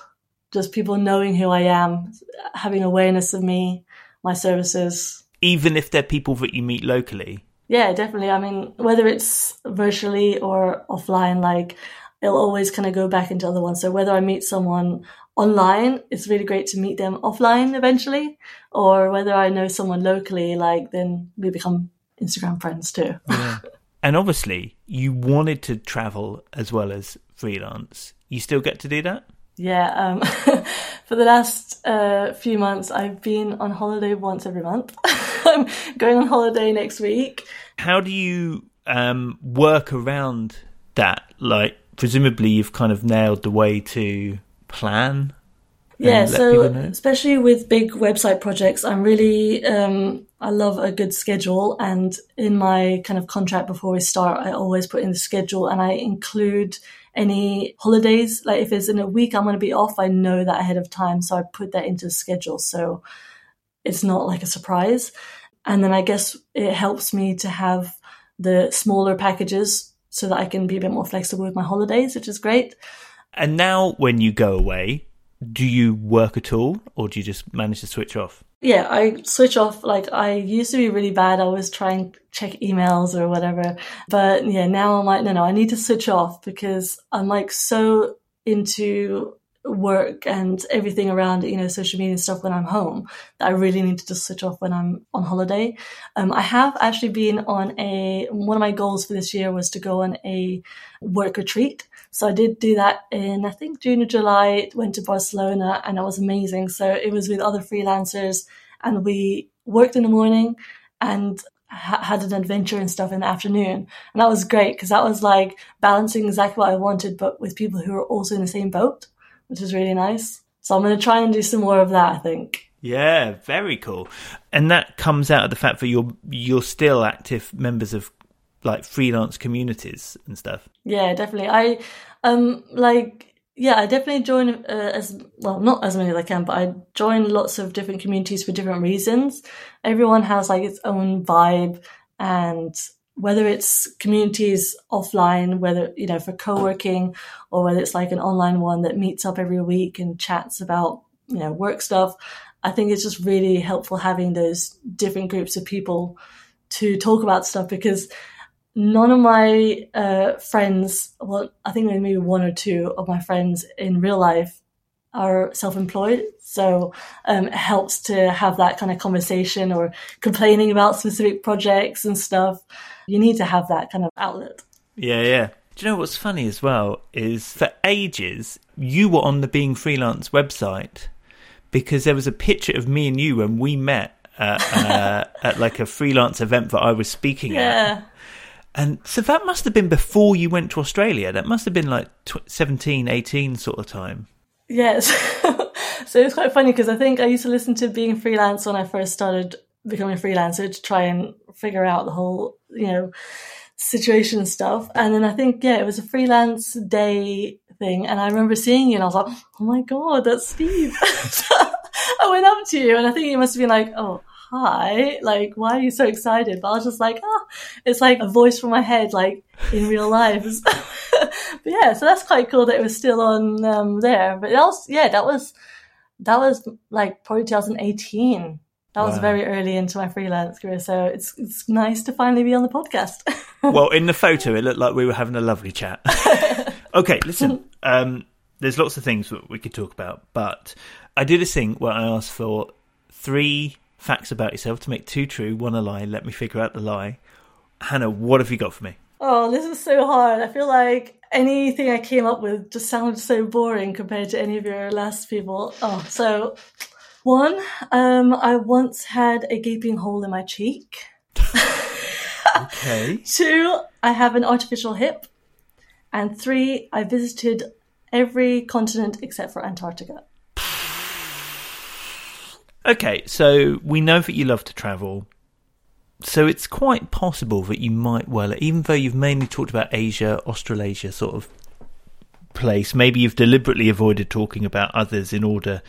Just people knowing who I am, having awareness of me, my services. Even if they're people that you meet locally. Yeah, definitely. I mean, whether it's virtually or offline, like it'll always kind of go back into other ones. So whether I meet someone online, it's really great to meet them offline eventually, or whether I know someone locally, like then we become Instagram friends too. *laughs* Yeah. and obviously, you wanted to travel as well as freelance. You still get to do that? Yeah, um, *laughs* for the last uh, few months, I've been on holiday once every month. *laughs* I'm going on holiday next week. How do you um, work around that? Like, presumably you've kind of nailed the way to plan. Yeah, so especially with big website projects, I'm really um, I love a good schedule, and in my kind of contract before we start, I always put in the schedule and I include any holidays. Like if it's in a week I'm going to be off, I know that ahead of time, so I put that into the schedule, so it's not like a surprise. And then I guess it helps me to have the smaller packages so that I can be a bit more flexible with my holidays, which is great. And now, when you go away, do you work at all, or do you just manage to switch off? Yeah, I switch off. Like I used to be really bad. I was trying to check emails or whatever, but yeah, now I'm like, no, no, I need to switch off because I'm like so into work and everything around you know social media stuff when I'm home that I really need to just switch off when I'm on holiday. Um, I have actually been on a one of my goals for this year was to go on a work retreat. So I did do that in I think June or July. Went to Barcelona and that was amazing. So it was with other freelancers and we worked in the morning and had an adventure and stuff in the afternoon. And that was great because that was like balancing exactly what I wanted, but with people who are also in the same boat which is really nice. So I'm going to try and do some more of that, I think. Yeah, very cool. And that comes out of the fact that you're you're still active members of like freelance communities and stuff. Yeah, definitely. I um like yeah, I definitely join uh, as well, not as many as I can, but I join lots of different communities for different reasons. Everyone has like its own vibe and whether it's communities offline, whether, you know, for co-working or whether it's like an online one that meets up every week and chats about, you know, work stuff. I think it's just really helpful having those different groups of people to talk about stuff because none of my uh, friends, well, I think maybe one or two of my friends in real life are self-employed. So um, it helps to have that kind of conversation or complaining about specific projects and stuff. You need to have that kind of outlet. Yeah, yeah. Do you know what's funny as well is for ages you were on the Being Freelance website because there was a picture of me and you when we met at, uh, *laughs* at like a freelance event that I was speaking Yeah. at. And so that must have been before you went to Australia. That must have been like tw- 17, 18 sort of time. Yes. *laughs* so it's quite funny because I think I used to listen to being freelance when I first started becoming a freelancer to try and figure out the whole, you know, situation and stuff. And then I think, yeah, it was a freelance day thing. And I remember seeing you and I was like, oh my God, that's Steve. *laughs* I went up to you and I think you must have been like, oh, hi. Like, why are you so excited? But I was just like, oh, it's like a voice from my head, like in real life. *laughs* but yeah, so that's quite cool that it was still on um, there. But that was, yeah, that was, that was like probably 2018. That was Wow. very early into my freelance career. So it's, it's nice to finally be on the podcast. *laughs* well, in the photo, it looked like we were having a lovely chat. *laughs* okay, listen. Um, there's lots of things that we could talk about, but I did a thing where I asked for three facts about yourself to make two true, one a lie. Let me figure out the lie. Hannah, what have you got for me? Oh, this is so hard. I feel like anything I came up with just sounds so boring compared to any of your last people. Oh, so one, um, I once had a gaping hole in my cheek. Okay. *laughs* Two, I have an artificial hip. And three, I visited every continent except for Antarctica. Okay, so we know that you love to travel. So it's quite possible that you might well, even though you've mainly talked about Asia, Australasia sort of place, maybe you've deliberately avoided talking about others in order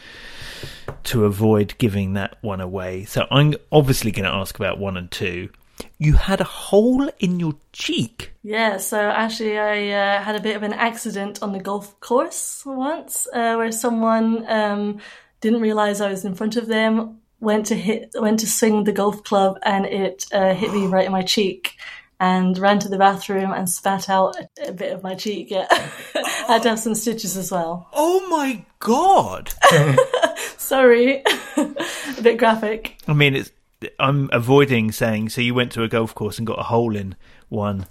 to avoid giving that one away. So I'm obviously going to ask about one and two. You had a hole in your cheek. Yeah, so actually, I uh, had a bit of an accident on the golf course once, uh, where someone um, didn't realize I was in front of them, went to hit, went to swing the golf club, and it uh, hit me right in my cheek, and ran to the bathroom and spat out a, a bit of my cheek. Yeah, *laughs* had to have some stitches as well. Oh my god! *laughs* Sorry, *laughs* a bit graphic. I mean, it's. I'm avoiding saying. So you went to a golf course and got a hole in one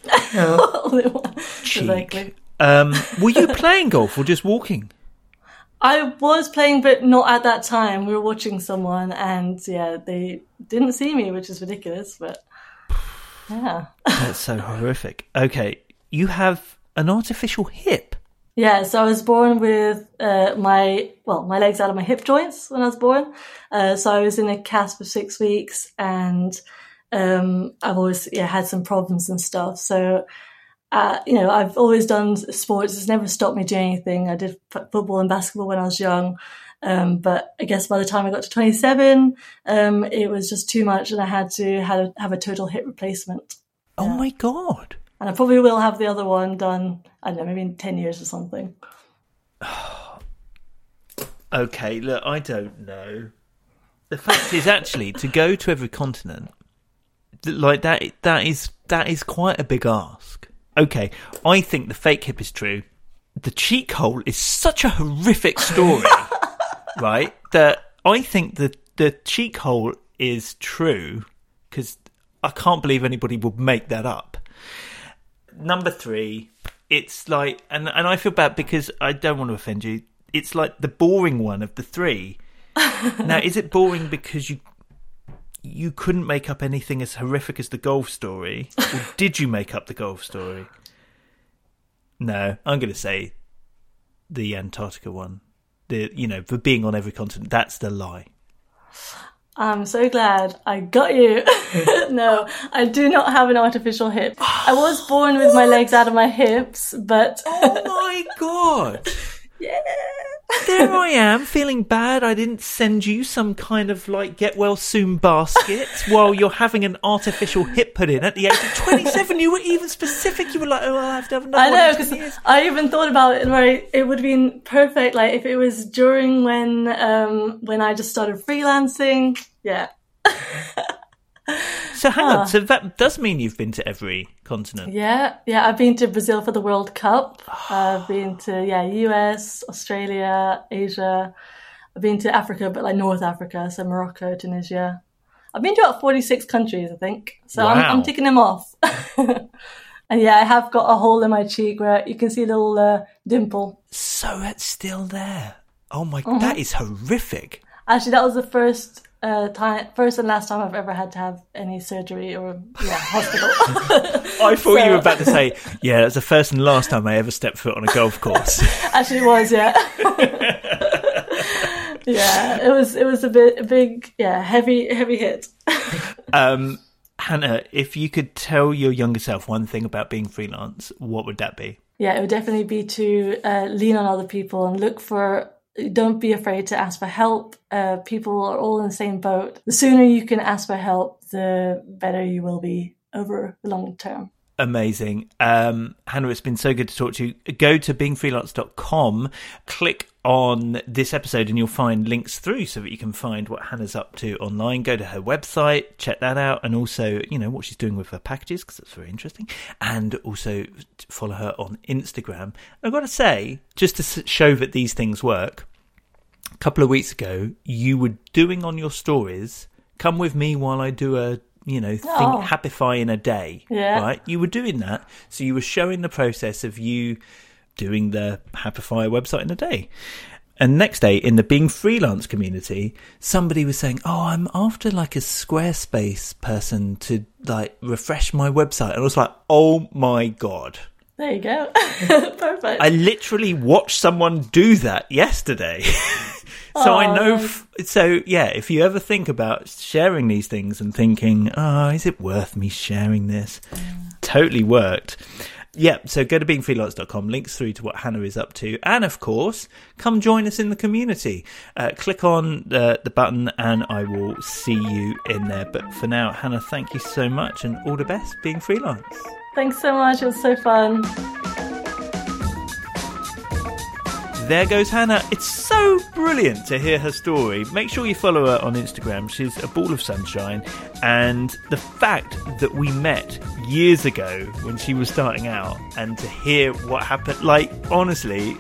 cheek. Exactly. Um, were you playing golf or just walking? I was playing, but not at that time. We were watching someone, and yeah, they didn't see me, which is ridiculous. But yeah, *laughs* That's so horrific. Okay, you have an artificial hip. yeah. So I was born with uh, my well, my legs out of my hip joints when I was born. Uh, so I was in a cast for six weeks, and um, I've always yeah had some problems and stuff. So. Uh, you know, I've always done sports. It's never stopped me doing anything. I did f- football and basketball when I was young. Um, but I guess by the time I got to 27, um, it was just too much and I had to have a, have a total hip replacement. Oh my god! And I probably will have the other one done, I don't know, maybe in 10 years or something. *sighs* Okay, look, I don't know. The fact is, actually, to go to every continent, like that, that is that is quite a big ask. Okay, I think the fake hip is true. The cheek hole is such a horrific story, *laughs* right? That I think that the cheek hole is true because I can't believe anybody would make that up. Number three, it's like, and and I feel bad because I don't want to offend you. It's like the boring one of the three. *laughs* now, is it boring because you you couldn't make up anything as horrific as the golf story, or *laughs* did you make up the golf story? No, I'm going to say the Antarctica one. The you know for being on every continent. That's the lie. I'm so glad I got you. *laughs* no, I do not have an artificial hip. I was born with my legs out of my hips, but Oh my god! *laughs* yeah. There I am, feeling bad. I didn't send you some kind of like get well soon basket while you're having an artificial hip put in at the age of 27. You were even specific. You were like, oh, I have to have another I know because I even thought about it. Right, it would have been perfect. Like if it was during when um when I just started freelancing. Yeah, *laughs* So hang on. So that does mean you've been to every continent. yeah, yeah. I've been to Brazil for the World Cup. I've been to yeah US, Australia, Asia. I've been to Africa, but like North Africa, so Morocco, Tunisia. I've been to about forty six countries, I think. So I'm, Wow. I'm ticking them off. *laughs* and yeah, I have got a hole in my cheek where you can see a little uh, dimple. So it's still there. Oh my, Mm-hmm. that is horrific. Actually, that was the first uh, time, first and last time I've ever had to have any surgery or yeah, *laughs* hospital. I thought you were about to say, yeah, that's the first and last time I ever stepped foot on a golf course. *laughs* Actually, it was yeah. *laughs* yeah, it was. It was a bit a big, yeah, heavy, heavy hit. um, Hannah, if you could tell your younger self one thing about being freelance, what would that be? Yeah, it would definitely be to uh, lean on other people and look for. Don't be afraid to ask for help. Uh, people are all in the same boat. The sooner you can ask for help, the better you will be over the long term. Amazing. Um, Hannah, it's been so good to talk to you. Go to beingfreelance.com, click on this episode, and you'll find links through so that you can find what Hannah's up to online. Go to her website, check that out, and also, you know, what she's doing with her packages, because that's very interesting. And also follow her on Instagram. I've got to say, just to show that these things work, a couple of weeks ago, you were doing on your stories, come with me while I do a, you know, think Oh. happify in a day. Yeah. Right? You were doing that. So you were showing the process of you doing the Happify website in a day. And next day in the Being Freelance community, somebody was saying, Oh, I'm after like a Squarespace person to like refresh my website. And I was like, Oh my God. There you go. *laughs* Perfect. I literally watched someone do that yesterday. *laughs* so I Oh, know. F- so yeah, if you ever think about sharing these things and thinking, "Oh, is it worth me sharing this?" Mm. Totally worked. Yeah, so go to beingfreelance.com, links through to what Hannah is up to. And of course, come join us in the community. Uh, click on the, the button and I will see you in there. But for now, Hannah, thank you so much and all the best being freelance. Thanks so much. It was so fun. There goes Hannah. It's so brilliant to hear her story. Make sure you follow her on Instagram. She's a ball of sunshine. And the fact that we met years ago when she was starting out and to hear what happened, like, honestly,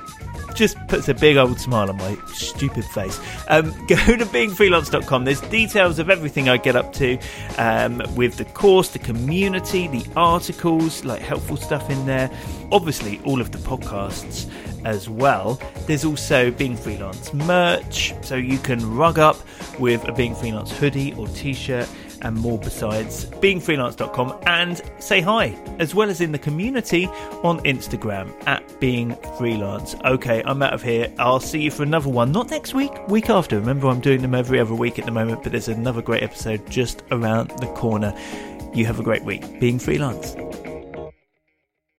just puts a big old smile on my stupid face. Um, *laughs* go to beingfreelance.com. There's details of everything I get up to um, with the course, the community, the articles, like helpful stuff in there. Obviously, all of the podcasts as well. There's also Being Freelance merch, so you can rug up with a Being Freelance hoodie or t shirt and more besides beingfreelance.com and say hi as well as in the community on Instagram at being freelance. Okay, I'm out of here. I'll see you for another one, not next week, week after. Remember, I'm doing them every other week at the moment, but there's another great episode just around the corner. You have a great week being freelance.